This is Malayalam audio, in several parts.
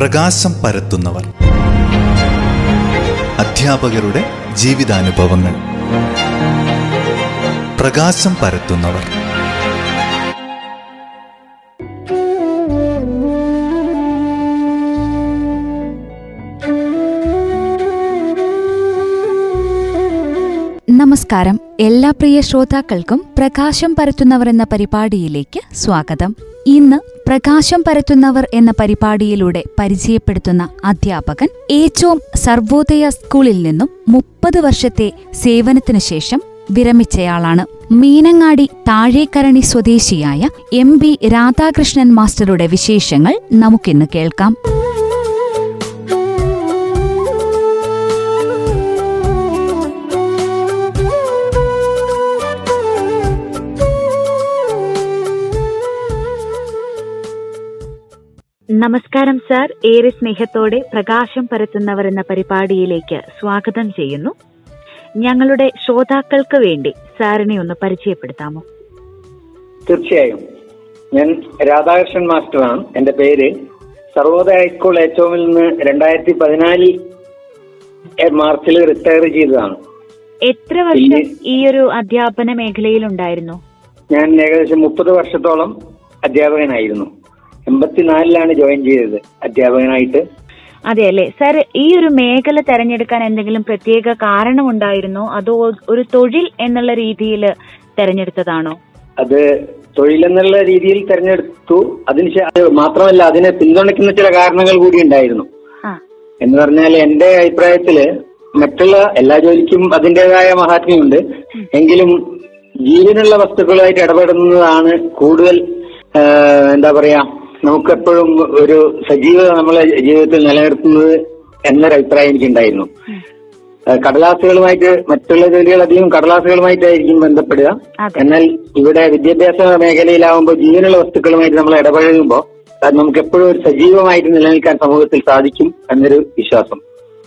പ്രകാശം പരത്തുന്നവർ. അധ്യാപകരുടെ ജീവിതാനുഭവങ്ങൾ. പ്രകാശം പരത്തുന്നവർ. നമസ്കാരം. എല്ലാ പ്രിയ ശ്രോതാക്കൾക്കും പ്രകാശം പരത്തുന്നവർ എന്ന പരിപാടിയിലേക്ക് സ്വാഗതം. ഇന്ന് പ്രകാശം പരത്തുന്നവർ എന്ന പരിപാടിയിലൂടെ പരിചയപ്പെടുത്തുന്ന അധ്യാപകൻ ഏറ്റവും സർവോദയ സ്കൂളിൽ നിന്നും മുപ്പത് വർഷത്തെ സേവനത്തിനു ശേഷം വിരമിച്ചയാളാണ്. മീനങ്ങാടി താഴേക്കരണി സ്വദേശിയായ എം ബി രാധാകൃഷ്ണൻ മാസ്റ്ററുടെ വിശേഷങ്ങൾ നമുക്കിന്ന് കേൾക്കാം. നമസ്കാരം സാർ. ഏറെ സ്നേഹത്തോടെ പ്രകാശം പരത്തുന്നവർ എന്ന പരിപാടിയിലേക്ക് സ്വാഗതം ചെയ്യുന്നു. ഞങ്ങളുടെ ശ്രോതാക്കൾക്ക് വേണ്ടി സാറിനെ ഒന്ന് പരിചയപ്പെടുത്താമോ? തീർച്ചയായും. ഞാൻ രാധാകൃഷ്ണൻ മാസ്റ്ററാണ് എന്റെ പേര് സർവോദയ ഹൈസ്കൂൾ ഏറ്റവുമിൽ നിന്ന് രണ്ടായിരത്തി പതിനാലിൽ മാർച്ചിൽ റിട്ടയർ ചെയ്തതാണ്. എത്ര വർഷം ഈ ഒരു അധ്യാപന മേഖലയിൽ ഉണ്ടായിരുന്നു? ഞാൻ ഏകദേശം മുപ്പത് വർഷത്തോളം അധ്യാപകനായിരുന്നു. എൺപത്തിനാലിലാണ് ജോയിൻ ചെയ്തത് അധ്യാപകനായിട്ട്. അതെ അല്ലെ സർ ഈ ഒരു മേഖല തെരഞ്ഞെടുക്കാൻ എന്തെങ്കിലും പ്രത്യേക കാരണമുണ്ടായിരുന്നോ? അതോ ഒരു തൊഴിൽ എന്നുള്ള രീതിയിൽ തെരഞ്ഞെടുത്തതാണോ? അത് തൊഴിലെന്നുള്ള രീതിയിൽ തെരഞ്ഞെടുത്തു. അതിന് മാത്രമല്ല അതിനെ പിന്തുണയ്ക്കുന്ന ചില കാരണങ്ങൾ കൂടി ഉണ്ടായിരുന്നു. എന്ന് പറഞ്ഞാൽ എന്റെ അഭിപ്രായത്തിൽ മറ്റുള്ള എല്ലാ ജോലിക്കും അതിന്റേതായ മഹാത്മ്യമുണ്ട്. എങ്കിലും ജീവനുള്ള വസ്തുക്കളുമായിട്ട് ഇടപെടുന്നതാണ് കൂടുതൽ എന്താ പറയാ നമുക്കെപ്പോഴും ഒരു സജീവത നമ്മളെ ജീവിതത്തിൽ നിലനിർത്തുന്നത് എന്നൊരു അഭിപ്രായം എനിക്കുണ്ടായിരുന്നു കടലാസുകളുമായിട്ട് മറ്റുള്ള ജോലികൾ അധികം കടലാസുകളുമായിട്ടായിരിക്കും ബന്ധപ്പെടുക. എന്നാൽ ഇവിടെ വിദ്യാഭ്യാസ മേഖലയിലാവുമ്പോൾ ജീവനുള്ള വസ്തുക്കളുമായിട്ട് നമ്മൾ ഇടപഴകുമ്പോൾ അത് നമുക്ക് എപ്പോഴും ഒരു സജീവമായിട്ട് നിലനിൽക്കാൻ സമൂഹത്തിൽ സാധിക്കും എന്നൊരു വിശ്വാസം.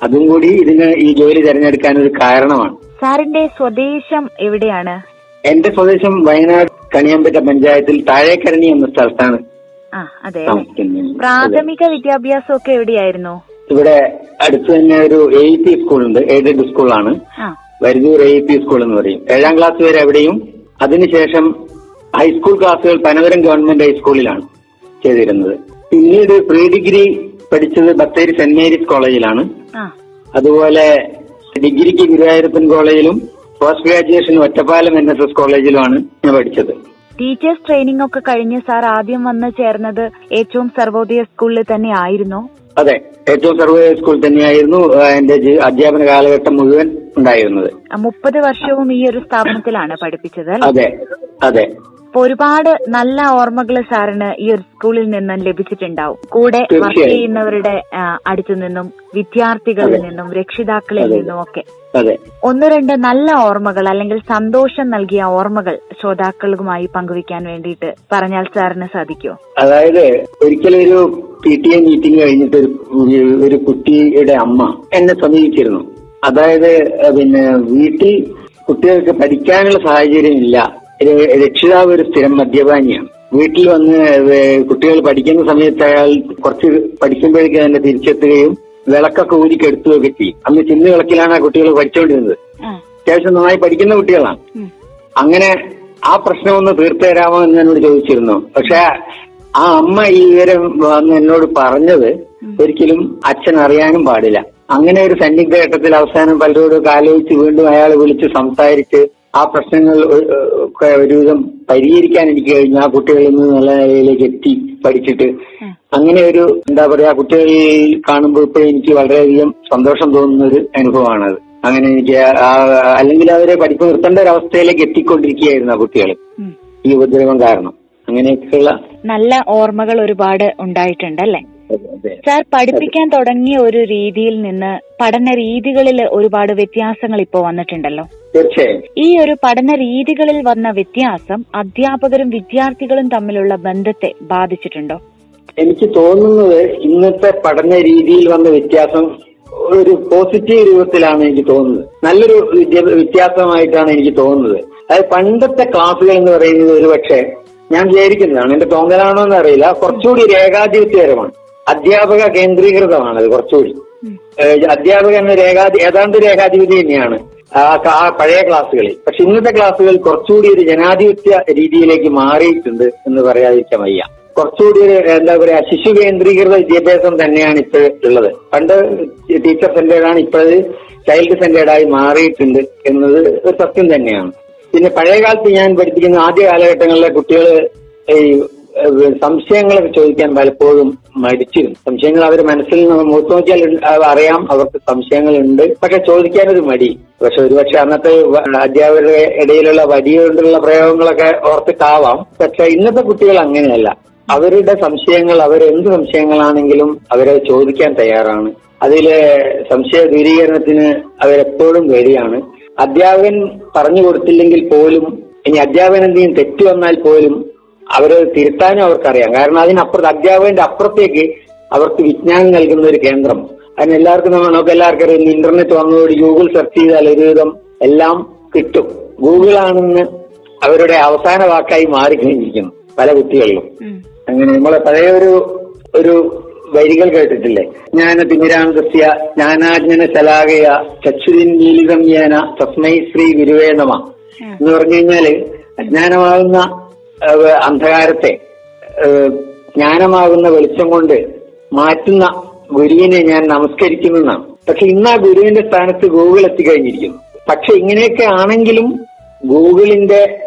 അതും കൂടി ഇതിന് ഈ ജോലി തിരഞ്ഞെടുക്കാൻ ഒരു കാരണമാണ്. സാറിന്റെ സ്വദേശം എവിടെയാണ്? എന്റെ സ്വദേശം വയനാട് കണിയമ്പറ്റ പഞ്ചായത്തിൽ താഴേക്കരണി എന്ന സ്ഥലത്താണ്. ആ അതെ. പ്രാഥമിക വിദ്യാഭ്യാസം ഒക്കെ എവിടെയായിരുന്നു? ഇവിടെ അടുത്ത് തന്നെ ഒരു എ പി സ്കൂളുണ്ട്. എയ്ഡഡ് സ്കൂളാണ്. വരിദൂർ വരിതൂർ എ പി സ്കൂൾ എന്ന് പറയും. ഏഴാം ക്ലാസ് വരെ അവിടെയും. അതിനുശേഷം ഹൈസ്കൂൾ ക്ലാസ്സുകൾ പനവരം ഗവൺമെന്റ് ഹൈസ്കൂളിലാണ് ചെയ്തിരുന്നത്. പിന്നീട് പ്രീ ഡിഗ്രി പഠിച്ചത് ബത്തേരി സെന്റ് മേരീസ് കോളേജിലാണ്. അതുപോലെ ഡിഗ്രിക്ക് ഗുരുവായൂരപ്പൻ കോളേജിലും post graduation Ottapalam N S S കോളേജിലുമാണ് ഞാൻ പഠിച്ചത്. ടീച്ചേഴ്സ് ട്രെയിനിങ് ഒക്കെ കഴിഞ്ഞ് സാർ ആദ്യം വന്ന് ചേർന്നത് ഏറ്റവും സർവോദയ സ്കൂളിൽ തന്നെ ആയിരുന്നു അതെ ഏറ്റവും സർവോദയ സ്കൂളിൽ തന്നെയായിരുന്നു എന്റെ അധ്യാപന കാലഘട്ടം മുഴുവൻ ഉണ്ടായിരുന്നത്. മുപ്പത് വർഷവും ഈ ഒരു സ്ഥാപനത്തിലാണ് പഠിപ്പിച്ചത് അതെ അതെ. അപ്പൊ ഒരുപാട് നല്ല ഓർമ്മകൾ സാറിന് ഈ ഒരു സ്കൂളിൽ നിന്നും ലഭിച്ചിട്ടുണ്ടാവും. കൂടെ വർക്ക് ചെയ്യുന്നവരുടെ അടുത്തു നിന്നും വിദ്യാർത്ഥികളിൽ നിന്നും രക്ഷിതാക്കളിൽ നിന്നും ഒക്കെ. അതെ. ഒന്ന് രണ്ട് നല്ല ഓർമ്മകൾ അല്ലെങ്കിൽ സന്തോഷം നൽകിയ ഓർമ്മകൾ ശ്രോതാക്കളുമായി പങ്കുവയ്ക്കാൻ വേണ്ടിയിട്ട് പറഞ്ഞാൽ സാറിന് സാധിക്കുമോ? അതായത് ഒരിക്കലും ഒരു പി ടി എ മീറ്റിംഗ് കഴിഞ്ഞിട്ട് ഒരു കുട്ടിയുടെ അമ്മ എന്നെ സമീപിച്ചിരുന്നു. അതായത് പിന്നെ വീട്ടിൽ കുട്ടികൾക്ക് പഠിക്കാനുള്ള സാഹചര്യം ഇല്ല. രക്ഷിതാവ് ഒരു സ്ഥിരം മദ്യപാനിയാണ്. വീട്ടിൽ വന്ന് കുട്ടികൾ പഠിക്കുന്ന സമയത്ത് അയാൾ കുറച്ച് പഠിക്കുമ്പോഴേക്കും തന്നെ തിരിച്ചെത്തുകയും വിളക്കൊക്കെ ഊരിക്കെടുത്തുകയൊക്കെ ചെയ്യും. അന്ന് ചിന്ന് വിളക്കിലാണ് ആ കുട്ടികൾ പഠിച്ചുകൊണ്ടിരുന്നത് അത്യാവശ്യം നന്നായി പഠിക്കുന്ന കുട്ടികളാണ്. അങ്ങനെ ആ പ്രശ്നം ഒന്ന് തീർത്തു തരാമോ എന്ന് എന്നോട് ചോദിച്ചിരുന്നു. പക്ഷെ ആ അമ്മ ഈ വിവരം വന്ന് എന്നോട് പറഞ്ഞത് ഒരിക്കലും അച്ഛൻ അറിയാനും പാടില്ല. അങ്ങനെ ഒരു സന്നിഗ്ധ ഘട്ടത്തിൽ അവസാനം പലരോടും ആലോചിച്ച് വീണ്ടും അയാൾ വിളിച്ച് സംസാരിച്ച് ആ പ്രശ്നങ്ങൾ ഒക്കെ ഒരുവിധം പരിഹരിക്കാൻ എനിക്ക് കഴിഞ്ഞു. ആ കുട്ടികളിൽ നിന്ന് നല്ല നിലയിലേക്ക് എത്തി പഠിച്ചിട്ട്. അങ്ങനെ ഒരു എന്താ പറയാ കുട്ടികളിൽ കാണുമ്പോൾ ഇപ്പോൾ എനിക്ക് വളരെയധികം സന്തോഷം തോന്നുന്ന ഒരു അനുഭവമാണത് അങ്ങനെ എനിക്ക് അല്ലെങ്കിൽ അവരെ പഠിപ്പ് നിർത്തേണ്ട ഒരു അവസ്ഥയിലേക്ക് എത്തിക്കൊണ്ടിരിക്കുകയായിരുന്നു ആ കുട്ടികൾ ഈ ഉപദ്രവം കാരണം. അങ്ങനെയൊക്കെയുള്ള നല്ല ഓർമ്മകൾ ഒരുപാട് ഉണ്ടായിട്ടുണ്ട് അല്ലേ? സാർ പഠിപ്പിക്കാൻ തുടങ്ങിയ ഒരു രീതിയിൽ നിന്ന് പഠന രീതികളിൽ ഒരുപാട് വ്യത്യാസങ്ങൾ ഇപ്പോൾ വന്നിട്ടുണ്ടല്ലോ. തീർച്ചയായും. ഈ ഒരു പഠന രീതികളിൽ വന്ന വ്യത്യാസം അധ്യാപകരും വിദ്യാർത്ഥികളും തമ്മിലുള്ള ബന്ധത്തെ ബാധിച്ചിട്ടുണ്ടോ? എനിക്ക് തോന്നുന്നത് ഇന്നത്തെ പഠന രീതിയിൽ വന്ന വ്യത്യാസം ഒരു പോസിറ്റീവ് രൂപത്തിലാണ് എനിക്ക് തോന്നുന്നത്. നല്ലൊരു വ്യത്യാസമായിട്ടാണ് എനിക്ക് തോന്നുന്നത്. അതായത് പണ്ടത്തെ ക്ലാസ്സുകൾ എന്ന് പറയുന്നത് ഒരുപക്ഷെ ഞാൻ വിചാരിക്കുന്നതാണ്. എന്റെ തോന്നലാണോ എന്ന് അറിയില്ല. കുറച്ചുകൂടി ഒരു ഏകാധിപത്യപരമാണ് കേന്ദ്രീകൃതമാണ് അത് കുറച്ചുകൂടി. അധ്യാപകൻ അധ്യാപക എന്ന രേഖാധി ഏതാണ്ട് രേഖാധിപതി തന്നെയാണ്. ആ പഴയ ക്ലാസ്സുകളിൽ. പക്ഷെ ഇന്നത്തെ ക്ലാസ്സുകൾ കുറച്ചുകൂടി ഒരു ജനാധിപത്യ രീതിയിലേക്ക് മാറിയിട്ടുണ്ട് എന്ന് പറയാതിരിക്കാൻ വയ്യ. കുറച്ചുകൂടി ഒരു എന്താ പറയാ ശിശു കേന്ദ്രീകൃത വിദ്യാഭ്യാസം തന്നെയാണ് ഇപ്പോൾ ഉള്ളത്. പണ്ട് ടീച്ചർ സെന്റേഡാണ് ഇപ്പോഴത് ചൈൽഡ് സെന്റേഡായി മാറിയിട്ടുണ്ട് എന്നത് ഒരു സത്യം തന്നെയാണ്. പിന്നെ പഴയ കാലത്ത് ഞാൻ പഠിപ്പിക്കുന്ന ആദ്യ കാലഘട്ടങ്ങളിലെ കുട്ടികൾ ഈ സംശയങ്ങളൊക്കെ ചോദിക്കാൻ പലപ്പോഴും മടിച്ചിരുന്നു. സംശയങ്ങൾ അവർ മനസ്സിൽ നിന്ന് മുഖത്ത് നോക്കിയാൽ അറിയാം അവർക്ക് സംശയങ്ങളുണ്ട്. പക്ഷെ ചോദിക്കാനൊരു മടി. പക്ഷെ ഒരുപക്ഷെ അന്നത്തെ അധ്യാപകരുടെ ഇടയിലുള്ള വടി കൊണ്ടുള്ള പ്രയോഗങ്ങളൊക്കെ ഓർത്തിട്ടാവാം. പക്ഷെ ഇന്നത്തെ കുട്ടികൾ അങ്ങനെയല്ല. അവരുടെ സംശയങ്ങൾ അവരെന്ത് സംശയങ്ങളാണെങ്കിലും അവരെ ചോദിക്കാൻ തയ്യാറാണ്. അതിലെ സംശയ ദൂരീകരണത്തിന് അവരെപ്പോഴും വേടിയാണ് അധ്യാപകൻ പറഞ്ഞു കൊടുത്തില്ലെങ്കിൽ പോലും ഇനി അധ്യാപകൻ എന്തെങ്കിലും തെറ്റ് വന്നാൽ പോലും അവരെ തിരുത്താനും അവർക്കറിയാം. കാരണം അതിനപ്പുറത്ത് അധ്യാപകന്റെ അപ്പുറത്തേക്ക് അവർക്ക് വിജ്ഞാനം നൽകുന്ന ഒരു കേന്ദ്രം. അതിന് എല്ലാവർക്കും നമ്മൾ നമുക്ക് എല്ലാവർക്കും അറിയാം ഇന്റർനെറ്റ് വന്നതോടെ ഗൂഗിൾ സെർച്ച് ചെയ്താൽ ഒരുവിധം എല്ലാം കിട്ടും. ഗൂഗിൾ ആണെന്ന് അവരുടെ അവസാന വാക്കായി മാറിക്കഴിഞ്ഞിരിക്കുന്നു പല കുട്ടികളിലും. അങ്ങനെ നമ്മളെ പഴയ ഒരു ഒരു വരികൾ കേട്ടിട്ടില്ലേ? ജ്ഞാന തിമിരാന്തസ്യ ജ്ഞാനാജ്ഞന ശലാകയ ചക്ഷുരിൻ ജ്ഞാന തസ്മൈ ശ്രീ ഗുരുവേണമ എന്ന് പറഞ്ഞു കഴിഞ്ഞാൽ അജ്ഞാനമാകുന്ന അന്ധകാരത്തെ ജ്ഞാനമാകുന്ന വെളിച്ചം കൊണ്ട് മാറ്റുന്ന ഗുരുവിനെ ഞാൻ നമസ്കരിക്കുന്നതാണ് പക്ഷെ ഇന്ന് ആ ഗുരുവിന്റെ സ്ഥാനത്ത് ഗൂഗിൾ എത്തിക്കഴിഞ്ഞിരിക്കുന്നു. പക്ഷെ ഇങ്ങനെയൊക്കെ ആണെങ്കിലും ഗൂഗിളിന്റെ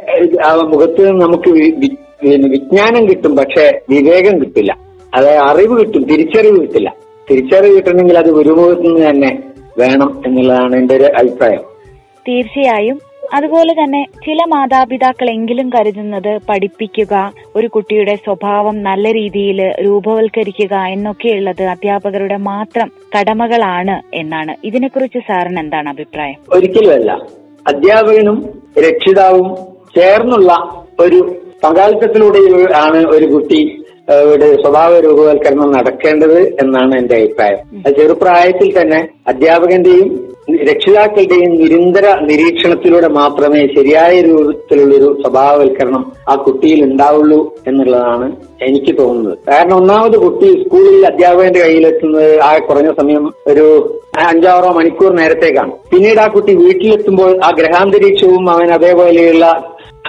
മുഖത്ത് നിന്ന് നമുക്ക് വിജ്ഞാനം കിട്ടും പക്ഷെ വിവേകം കിട്ടില്ല. അതായത് അറിവ് കിട്ടും തിരിച്ചറിവ് കിട്ടില്ല. തിരിച്ചറിവ് കിട്ടണമെങ്കിൽ അത് ഗുരുമുഖത്ത് നിന്ന് തന്നെ വേണം എന്നുള്ളതാണ് എന്റെ ഒരു അഭിപ്രായം. തീർച്ചയായും. അതുപോലെ തന്നെ ചില മാതാപിതാക്കളെങ്കിലും കരുതുന്നത് പഠിപ്പിക്കുക ഒരു കുട്ടിയുടെ സ്വഭാവം നല്ല രീതിയിൽ രൂപവൽക്കരിക്കുക എന്നൊക്കെയുള്ളത് അധ്യാപകരുടെ മാത്രം കടമകളാണ് എന്നാണ്. ഇതിനെക്കുറിച്ച് സാറിന് എന്താണ് അഭിപ്രായം? ഒരിക്കലുമല്ല. അധ്യാപകനും രക്ഷിതാവും ചേർന്നുള്ള ഒരു പങ്കാളിത്തത്തിലൂടെ ആണ് ഒരു കുട്ടി യുടെ സ്വഭാവ രൂപവൽക്കരണം നടക്കേണ്ടത് എന്നാണ് എന്റെ അഭിപ്രായം. അത് ചെറുപ്രായത്തിൽ തന്നെ അധ്യാപകന്റെയും രക്ഷിതാക്കളുടെയും നിരന്തര നിരീക്ഷണത്തിലൂടെ മാത്രമേ ശരിയായ രൂപത്തിലുള്ളൊരു സ്വഭാവവൽക്കരണം ആ കുട്ടിയിൽ ഉണ്ടാവുള്ളൂ എന്നുള്ളതാണ് എനിക്ക് തോന്നുന്നത്. കാരണം ഒന്നാമത് കുട്ടി സ്കൂളിൽ അധ്യാപകന്റെ കയ്യിലെത്തുന്നത് ആ കുറഞ്ഞ സമയം ഒരു അഞ്ചാറോ മണിക്കൂർ നേരത്തേക്കാണ്. പിന്നീട് ആ കുട്ടി വീട്ടിലെത്തുമ്പോൾ ആ ഗ്രഹാന്തരീക്ഷവും അവൻ അതേപോലെയുള്ള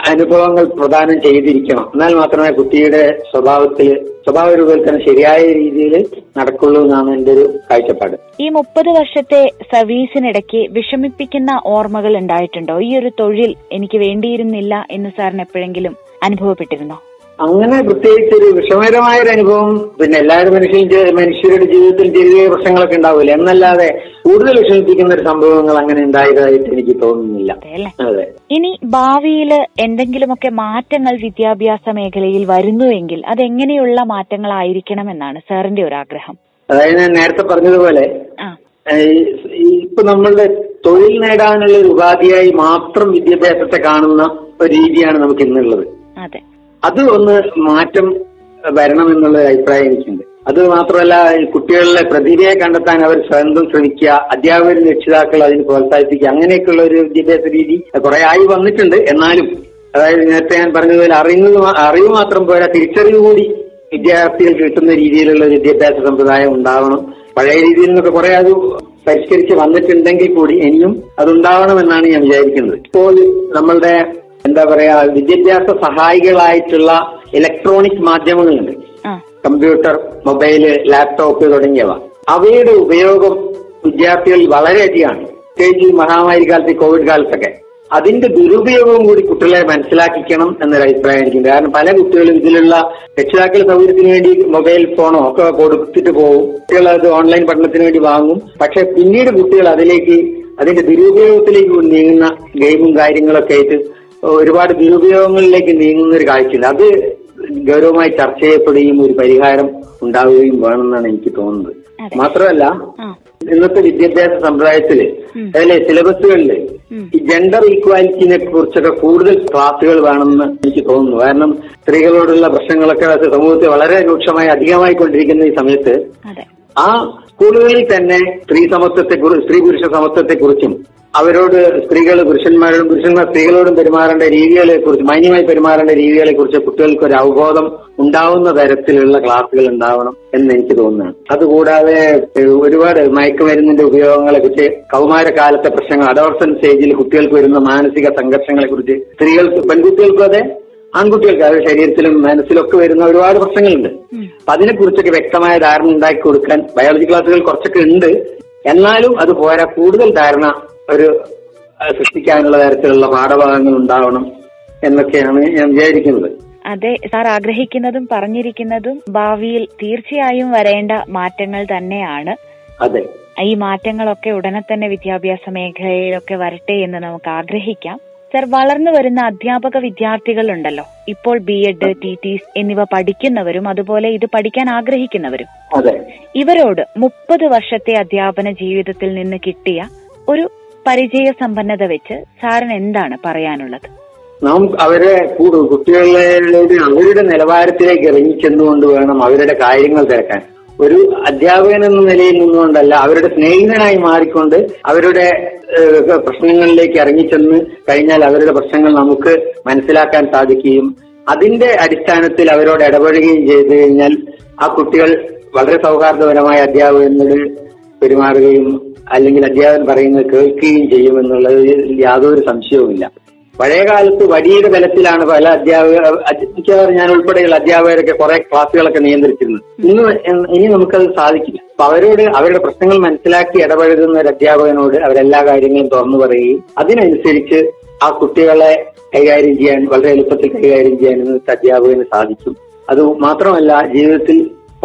അനുഭവങ്ങൾ പ്രദാനം ചെയ്തിരിക്കണം. എന്നാൽ മാത്രമേ കുട്ടിയുടെ സ്വഭാവത്തിൽ സ്വഭാവ രൂപവൽക്കരണം ശരിയായ രീതിയിൽ നടക്കുള്ളൂ എന്നാണ് എന്റെ ഒരു കാഴ്ചപ്പാട്. ഈ മുപ്പത് വർഷത്തെ സർവീസിനിടയ്ക്ക് വിഷമിപ്പിക്കുന്ന ഓർമ്മകൾ ഉണ്ടായിട്ടുണ്ടോ? ഈ ഒരു തൊഴിൽ എനിക്ക് വേണ്ടിയിരുന്നില്ല എന്ന് സാറിന് എപ്പോഴെങ്കിലും അനുഭവപ്പെട്ടിരുന്നോ? അങ്ങനെ പ്രത്യേകിച്ച് ഒരു വിഷമകരമായ ഒരു അനുഭവം പിന്നെ എല്ലാവരും മനുഷ്യൻ മനുഷ്യരുടെ ജീവിതത്തിൽ ചെറിയ പ്രശ്നങ്ങളൊക്കെ ഉണ്ടാവില്ല? എന്നല്ലാതെ കൂടുതൽ വിഷമിപ്പിക്കുന്ന ഒരു സംഭവങ്ങൾ അങ്ങനെ ഉണ്ടായതായിട്ട് എനിക്ക് തോന്നുന്നില്ല. അതെ ഇനി ഭാവിയിൽ എന്തെങ്കിലുമൊക്കെ മാറ്റങ്ങൾ വിദ്യാഭ്യാസ മേഖലയിൽ വരുന്നുവെങ്കിൽ അതെങ്ങനെയുള്ള മാറ്റങ്ങളായിരിക്കണം എന്നാണ് സാറിന്റെ ഒരു ആഗ്രഹം അതായത് ഞാൻ നേരത്തെ പറഞ്ഞതുപോലെ ഇപ്പൊ നമ്മളുടെ തൊഴിൽ നേടാനുള്ള ഒരു ഉപാധിയായി മാത്രം വിദ്യാഭ്യാസത്തെ കാണുന്ന ഒരു രീതിയാണ് നമുക്ക് ഇന്നുള്ളത് അതെ. അത് ഒന്ന് മാറ്റം വരണമെന്നുള്ള അഭിപ്രായം എനിക്കുണ്ട്. അത് മാത്രമല്ല കുട്ടികളിലെ പ്രതിഭയെ കണ്ടെത്താൻ അവർ സ്വന്തം ശ്രമിക്കുക അധ്യാപകരും രക്ഷിതാക്കൾ അതിന് പ്രോത്സാഹിപ്പിക്കുക അങ്ങനെയൊക്കെയുള്ള ഒരു വിദ്യാഭ്യാസ രീതി കുറെ ആയി വന്നിട്ടുണ്ട്. എന്നാലും അതായത് നേരത്തെ ഞാൻ പറഞ്ഞതുപോലെ അറിയുന്നത് അറിവ് മാത്രം പോരാ തിരിച്ചറിവ് കൂടി വിദ്യാർത്ഥികൾക്ക് കിട്ടുന്ന രീതിയിലുള്ള ഒരു വിദ്യാഭ്യാസ സമ്പ്രദായം ഉണ്ടാവണം. പഴയ രീതിയിൽ നിന്നൊക്കെ കുറെ അത് പരിഷ്കരിച്ച് വന്നിട്ടുണ്ടെങ്കിൽ കൂടി ഇനിയും അതുണ്ടാവണമെന്നാണ് ഞാൻ വിചാരിക്കുന്നത്. ഇപ്പോൾ നമ്മളുടെ എന്താ പറയാ വിദ്യാഭ്യാസ സഹായികളായിട്ടുള്ള ഇലക്ട്രോണിക് മാധ്യമങ്ങളുണ്ട്. കമ്പ്യൂട്ടർ മൊബൈൽ ലാപ്ടോപ്പ് തുടങ്ങിയവ. അവയുടെ ഉപയോഗം വിദ്യാർത്ഥികളിൽ വളരെയധികമാണ്. പ്രത്യേകിച്ച് മഹാമാരി കാലത്ത് കോവിഡ് കാലത്തൊക്കെ. അതിന്റെ ദുരുപയോഗവും കൂടി കുട്ടികളെ മനസ്സിലാക്കിക്കണം എന്നൊരു അഭിപ്രായം എനിക്കുണ്ട്. കാരണം പല കുട്ടികളും ഇതിലുള്ള രക്ഷിതാക്കൾ സൗകര്യത്തിന് വേണ്ടി മൊബൈൽ ഫോണോ ഒക്കെ കൊടുത്തിട്ട് പോകും. കുട്ടികൾ അത് ഓൺലൈൻ പഠനത്തിന് വേണ്ടി വാങ്ങും. പക്ഷെ പിന്നീട് കുട്ടികൾ അതിലേക്ക് അതിന്റെ ദുരുപയോഗത്തിലേക്ക് നീങ്ങുന്ന ഗെയിമും കാര്യങ്ങളൊക്കെ ആയിട്ട് ഒരുപാട് ദുരുപയോഗങ്ങളിലേക്ക് നീങ്ങുന്ന ഒരു കാഴ്ചയില്ല. അത് ഗൗരവമായി ചർച്ച ചെയ്യപ്പെടുകയും ഒരു പരിഹാരം ഉണ്ടാവുകയും വേണമെന്നാണ് എനിക്ക് തോന്നുന്നത്. മാത്രമല്ല ഇന്നത്തെ വിദ്യാഭ്യാസ സമ്പ്രദായത്തിൽ. അതിലെ സിലബസുകളിൽ ഈ ജെൻഡർ ഈക്വാലിറ്റിനെ കുറിച്ചൊക്കെ കൂടുതൽ ക്ലാസുകൾ വേണമെന്ന് എനിക്ക് തോന്നുന്നു. കാരണം സ്ത്രീകളോടുള്ള പ്രശ്നങ്ങളൊക്കെ സമൂഹത്തിൽ വളരെ രൂക്ഷമായി അധികമായി കൊണ്ടിരിക്കുന്ന ഈ സമയത്ത് ആ സ്കൂളുകളിൽ തന്നെ സ്ത്രീ സമത്വത്തെ സ്ത്രീ പുരുഷ സമത്വത്തെ കുറിച്ചും അവരോട് സ്ത്രീകൾ പുരുഷന്മാരോടും പുരുഷന്മാർ സ്ത്രീകളോടും പെരുമാറേണ്ട രീതികളെ കുറിച്ച് മാന്യമായി പെരുമാറേണ്ട രീതികളെ കുറിച്ച് കുട്ടികൾക്ക് ഒരു അവബോധം ഉണ്ടാവുന്ന തരത്തിലുള്ള ക്ലാസ്സുകൾ ഉണ്ടാവണം എന്ന് എനിക്ക് തോന്നുന്നു. അതുകൂടാതെ ഒരുപാട് മയക്കുമരുന്നിന്റെ ഉപയോഗങ്ങളെ കുറിച്ച് കൗമാരകാലത്തെ പ്രശ്നങ്ങൾ അഡോർസൻ സ്റ്റേജിൽ കുട്ടികൾക്ക് വരുന്ന മാനസിക സംഘർഷങ്ങളെ കുറിച്ച് സ്ത്രീകൾക്ക് പെൺകുട്ടികൾക്കും അതെ ആൺകുട്ടികൾക്ക് അവരുടെ ശരീരത്തിലും മനസ്സിലൊക്കെ വരുന്ന ഒരുപാട് പ്രശ്നങ്ങളുണ്ട്. അപ്പൊ അതിനെ കുറിച്ചൊക്കെ വ്യക്തമായ ധാരണ ഉണ്ടാക്കി കൊടുക്കാൻ ബയോളജി ക്ലാസ്സുകൾ കുറച്ചൊക്കെ ഉണ്ട്. എന്നാലും അത് പോരാ കൂടുതൽ ധാരണ ഒരു സൃഷ്ടിക്കാനുള്ള തരത്തിലുള്ള പാഠഭാഗങ്ങൾ ഉണ്ടാവണം എന്നൊക്കെയാണ് ഞാൻ വിചാരിക്കുന്നത്. അതെ സാർ ആഗ്രഹിക്കുന്നതും പറഞ്ഞിരിക്കുന്നതും ഭാവിയിൽ തീർച്ചയായും വരേണ്ട മാറ്റങ്ങൾ തന്നെയാണ്. അതെ. ഈ മാറ്റങ്ങളൊക്കെ ഉടനെ തന്നെ വിദ്യാഭ്യാസ മേഖലയിലൊക്കെ വരട്ടെ എന്ന് നമുക്ക് ആഗ്രഹിക്കാം. സർ വളർന്നു വരുന്ന അധ്യാപക വിദ്യാർത്ഥികളുണ്ടല്ലോ. ഇപ്പോൾ ബി എഡ് ടി ടി എന്നിവ പഠിക്കുന്നവരും അതുപോലെ ഇത് പഠിക്കാൻ ആഗ്രഹിക്കുന്നവരും. ഇവരോട് മുപ്പത് വർഷത്തെ അധ്യാപന ജീവിതത്തിൽ നിന്ന് കിട്ടിയ ഒരു പരിചയ സമ്പന്നത വെച്ച് സാറിന് എന്താണ് പറയാനുള്ളത്? നാം അവരെ കുട്ടികളിലൂടെ അവരുടെ നിലവാരത്തിലേക്ക് ഇറങ്ങിച്ചെന്നുകൊണ്ട് വേണം അവരുടെ കാര്യങ്ങൾ തിരക്കാൻ. ഒരു അധ്യാപകൻ എന്ന നിലയിൽ നിന്നുകൊണ്ടല്ല അവരുടെ സ്നേഹിതനായി മാറിക്കൊണ്ട് അവരുടെ പ്രശ്നങ്ങളിലേക്ക് ഇറങ്ങിച്ചെന്ന് കഴിഞ്ഞാൽ അവരുടെ പ്രശ്നങ്ങൾ നമുക്ക് മനസ്സിലാക്കാൻ സാധിക്കുകയും അതിന്റെ അടിസ്ഥാനത്തിൽ അവരോട് ഇടപെടുകയും ചെയ്തു കഴിഞ്ഞാൽ ആ കുട്ടികൾ വളരെ സൗഹാർദ്ദപരമായ അധ്യാപകനോട് പെരുമാറുകയും അല്ലെങ്കിൽ അധ്യാപകൻ പറയുന്നത് കേൾക്കുകയും ചെയ്യുമെന്നുള്ളതിൽ യാതൊരു സംശയവുമില്ല. പഴയ കാലത്ത് വടിയുടെ ബലത്തിലാണ് പല അധ്യാപക ഞാൻ ഉൾപ്പെടെയുള്ള അധ്യാപകരൊക്കെ കുറെ ക്ലാസ്സുകളൊക്കെ നിയന്ത്രിച്ചിരുന്നത് ഇന്ന് ഇനി നമുക്കത് സാധിക്കില്ല. അപ്പൊ അവരോട് അവരുടെ പ്രശ്നങ്ങൾ മനസ്സിലാക്കി ഇടപഴകുന്ന ഒരു അധ്യാപകനോട് അവരെല്ലാ കാര്യങ്ങളും തുറന്നു പറയുകയും അതിനനുസരിച്ച് ആ കുട്ടികളെ കൈകാര്യം ചെയ്യാൻ വളരെ എളുപ്പത്തിൽ കൈകാര്യം ചെയ്യാൻ ഇന്നത്തെ അധ്യാപകന് സാധിക്കും. അത് മാത്രമല്ല ജീവിതത്തിൽ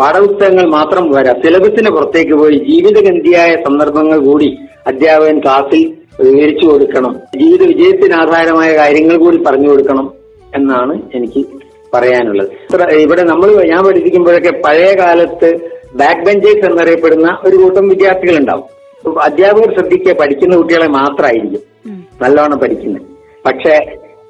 പാഠപുസ്തകങ്ങൾ മാത്രം പോരാ സിലബസിന് പുറത്തേക്ക് പോയി ജീവിതഗന്ധിയായ സന്ദർഭങ്ങൾ കൂടി അധ്യാപകൻ ക്ലാസ്സിൽ വിവരിച്ചു കൊടുക്കണം. ജീവിത വിജയത്തിന് ആധാരമായ കാര്യങ്ങൾ കൂടി പറഞ്ഞു കൊടുക്കണം എന്നാണ് എനിക്ക് പറയാനുള്ളത്. ഇവിടെ നമ്മൾ ഞാൻ പഠിപ്പിക്കുമ്പോഴൊക്കെ പഴയ കാലത്ത് ബാക്ക് ബെഞ്ചേഴ്സ് എന്നറിയപ്പെടുന്ന ഒരു കൂട്ടം വിദ്യാർത്ഥികൾ ഉണ്ടാവും അധ്യാപകർ ശ്രദ്ധിക്കുക പഠിക്കുന്ന കുട്ടികളെ മാത്രമായിരിക്കും നല്ലോണം പഠിക്കുന്നത്. പക്ഷെ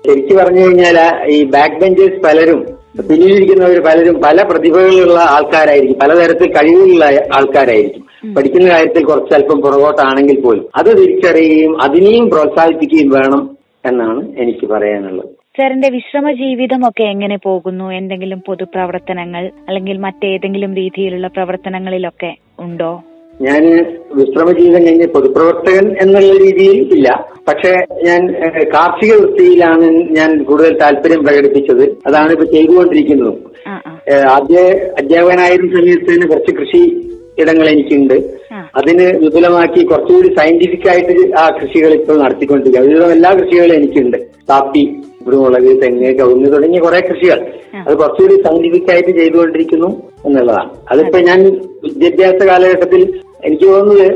ശരിക്കു പറഞ്ഞു കഴിഞ്ഞാൽ ഈ ബാക്ക് ബെഞ്ചേഴ്സ് പലരും പിന്നിലിരിക്കുന്നവർ പലരും പല പ്രതിഭകളുള്ള ആൾക്കാരായിരിക്കും. പലതരത്തിൽ കഴിവുള്ള ആൾക്കാരായിരിക്കും. പഠിക്കുന്ന കാര്യത്തിൽ കുറച്ച് അല്പം പുറകോട്ടാണെങ്കിൽ പോലും അത് തിരിച്ചറിയുകയും അതിനെയും പ്രോത്സാഹിപ്പിക്കുകയും വേണം എന്നാണ് എനിക്ക് പറയാനുള്ളത്. സാറിന്റെ വിശ്രമ ജീവിതം ഒക്കെ എങ്ങനെ പോകുന്നു? എന്തെങ്കിലും പൊതുപ്രവർത്തനങ്ങൾ അല്ലെങ്കിൽ മറ്റേതെങ്കിലും രീതിയിലുള്ള പ്രവർത്തനങ്ങളിലൊക്കെ ഉണ്ടോ? ഞാൻ വിശ്രമ ജീവിതം കഴിഞ്ഞ് പൊതുപ്രവർത്തകൻ എന്നുള്ള രീതിയിൽ ഇല്ല. പക്ഷെ ഞാൻ കാർഷിക വൃത്തിയിലാണ് ഞാൻ കൂടുതൽ താല്പര്യം പ്രകടിപ്പിച്ചത്. അതാണ് ഇപ്പൊ ചെയ്തുകൊണ്ടിരിക്കുന്നതും. ആദ്യ അധ്യാപകനായിരുന്ന സമയത്ത് തന്നെ കുറച്ച് കൃഷി ഇടങ്ങൾ എനിക്കുണ്ട്. അതിന് വിപുലമാക്കി കുറച്ചുകൂടി സയന്റിഫിക് ആയിട്ട് ആ കൃഷികൾ ഇപ്പോൾ നടത്തിക്കൊണ്ടിരിക്കുക ഒരുവിധം എല്ലാ കൃഷികളും എനിക്കുണ്ട്. കാപ്പി കുരുമുളക് തെങ്ങ് കവുങ്ങ് തുടങ്ങിയ കുറെ കൃഷികൾ. അത് കുറച്ചുകൂടി സയന്റിഫിക് ആയിട്ട് ചെയ്തുകൊണ്ടിരിക്കുന്നു എന്നുള്ളതാണ്. അതിപ്പോ ഞാൻ വിദ്യാഭ്യാസ കാലഘട്ടത്തിൽ എനിക്ക് തോന്നുന്നത്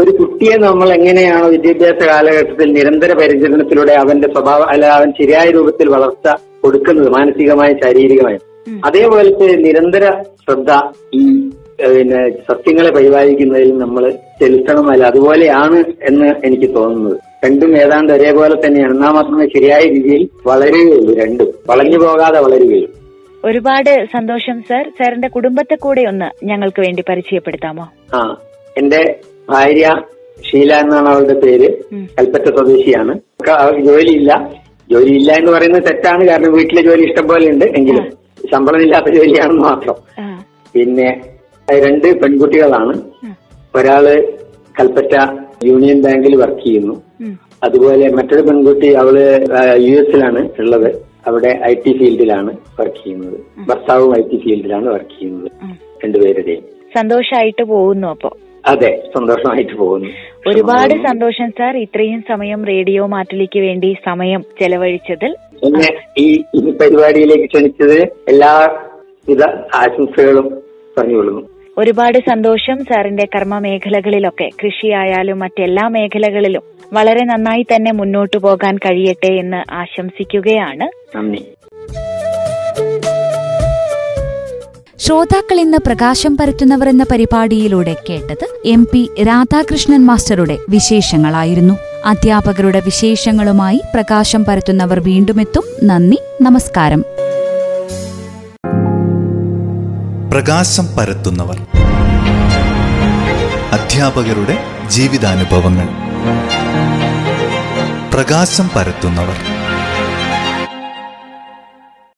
ഒരു കുട്ടിയെ നമ്മൾ എങ്ങനെയാണോ വിദ്യാഭ്യാസ കാലഘട്ടത്തിൽ നിരന്തര പരിചരണത്തിലൂടെ അവന്റെ സ്വഭാവ അല്ല അവൻ ശരിയായ രൂപത്തിൽ വളർച്ച കൊടുക്കുന്നത് മാനസികമായും ശാരീരികമായും. അതേപോലത്തെ നിരന്തര ശ്രദ്ധ ഈ പിന്നെ സത്യങ്ങളെ പരിപാലിക്കുന്നതിൽ നമ്മൾ ചെലുത്തണം അല്ല അതുപോലെയാണ് എന്ന് എനിക്ക് തോന്നുന്നത്. രണ്ടും ഏതാണ്ട് ഒരേപോലെ തന്നെയാണ്. എന്നാൽ മാത്രമേ ശരിയായ രീതിയിൽ വളരുകയുള്ളൂ രണ്ടും. വളഞ്ഞു പോകാതെ വളരുകയുള്ളൂ. ഒരുപാട് സന്തോഷം സർ. സാറിന്റെ കുടുംബത്തെ കൂടെ ഒന്ന് ഞങ്ങൾക്ക് വേണ്ടി പരിചയപ്പെടുത്താമോ? ആ എന്റെ ഭാര്യ ഷീല എന്നാണ് അവളുടെ പേര്. കൽപ്പറ്റ സ്വദേശിയാണ്. അവർക്ക് ജോലിയില്ല. ജോലിയില്ല എന്ന് പറയുന്നത് തെറ്റാണ്. കാരണം വീട്ടിലെ ജോലി ഇഷ്ടം പോലെ ഉണ്ട്. എങ്കിലും ശമ്പളമില്ലാത്ത ജോലിയാണെന്ന് മാത്രം. പിന്നെ രണ്ട് പെൺകുട്ടികളാണ്. ഒരാൾ കൽപ്പറ്റ യൂണിയൻ ബാങ്കിൽ വർക്ക് ചെയ്യുന്നു. അതുപോലെ മറ്റൊരു പെൺകുട്ടി അവൾ യു എസിലാണ് ഉള്ളത്. അവിടെ ഐ ടി ഫീൽഡിലാണ് വർക്ക് ചെയ്യുന്നത്. ഭർത്താവും ഐ ടി ഫീൽഡിലാണ് വർക്ക് ചെയ്യുന്നത്. രണ്ടുപേരുടെയും. സന്തോഷായിട്ട് പോകുന്നു അപ്പോ. അതെ സന്തോഷമായിട്ട് പോകുന്നു. ഒരുപാട് സന്തോഷം സാർ. ഇത്രയും സമയം റേഡിയോ മാറ്റിലേക്ക് വേണ്ടി സമയം ചെലവഴിച്ചതിൽ. എന്നെ ഈ ഈ പരിപാടിയിലേക്ക് ക്ഷണിച്ചത് എല്ലാവിധ ആശംസകളും പറഞ്ഞുകൊള്ളുന്നു. ഒരുപാട് സന്തോഷം സാറിന്റെ കർമ്മ മേഖലകളിലൊക്കെ കൃഷിയായാലും മറ്റെല്ലാ മേഖലകളിലും വളരെ നന്നായി തന്നെ മുന്നോട്ടു പോകാൻ കഴിയട്ടെ എന്ന് ആശംസിക്കുകയാണ്. നന്ദി. ശ്രോതാക്കൾ ഇന്ന് പ്രകാശം പരത്തുന്നവർ എന്ന പരിപാടിയിലൂടെ കേട്ടത് എം പി രാധാകൃഷ്ണൻ മാസ്റ്ററുടെ വിശേഷങ്ങളായിരുന്നു. അധ്യാപകരുടെ വിശേഷങ്ങളുമായി പ്രകാശം പരത്തുന്നവർ വീണ്ടുമെത്തും. നന്ദി നമസ്കാരം. പ്രകാശം പരത്തുന്നവർ. അധ്യാപകരുടെ ജീവിതാനുഭവങ്ങൾ. പ്രകാശം പരത്തുന്നവർ.